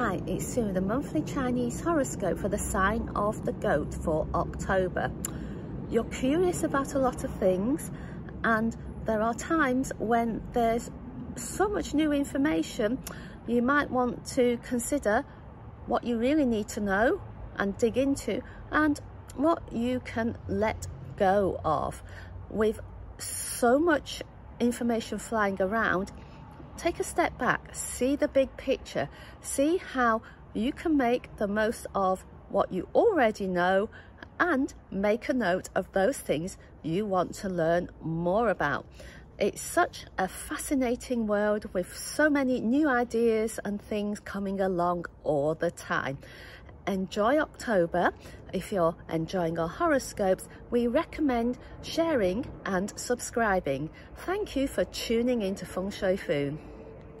Hi, it's Sue, the monthly Chinese horoscope for the sign of the goat for October. You're curious about a lot of things and there are times when there's so much new information you might want to consider what you really need to know and dig into and what you can let go of. With so much information flying around, take a step back, see the big picture, see how you can make the most of what you already know and make a note of those things you want to learn more about. It's such a fascinating world with so many new ideas and things coming along all the time. Enjoy October. If you're enjoying our horoscopes, we recommend sharing and subscribing. Thank you for tuning into Feng Shui Foon.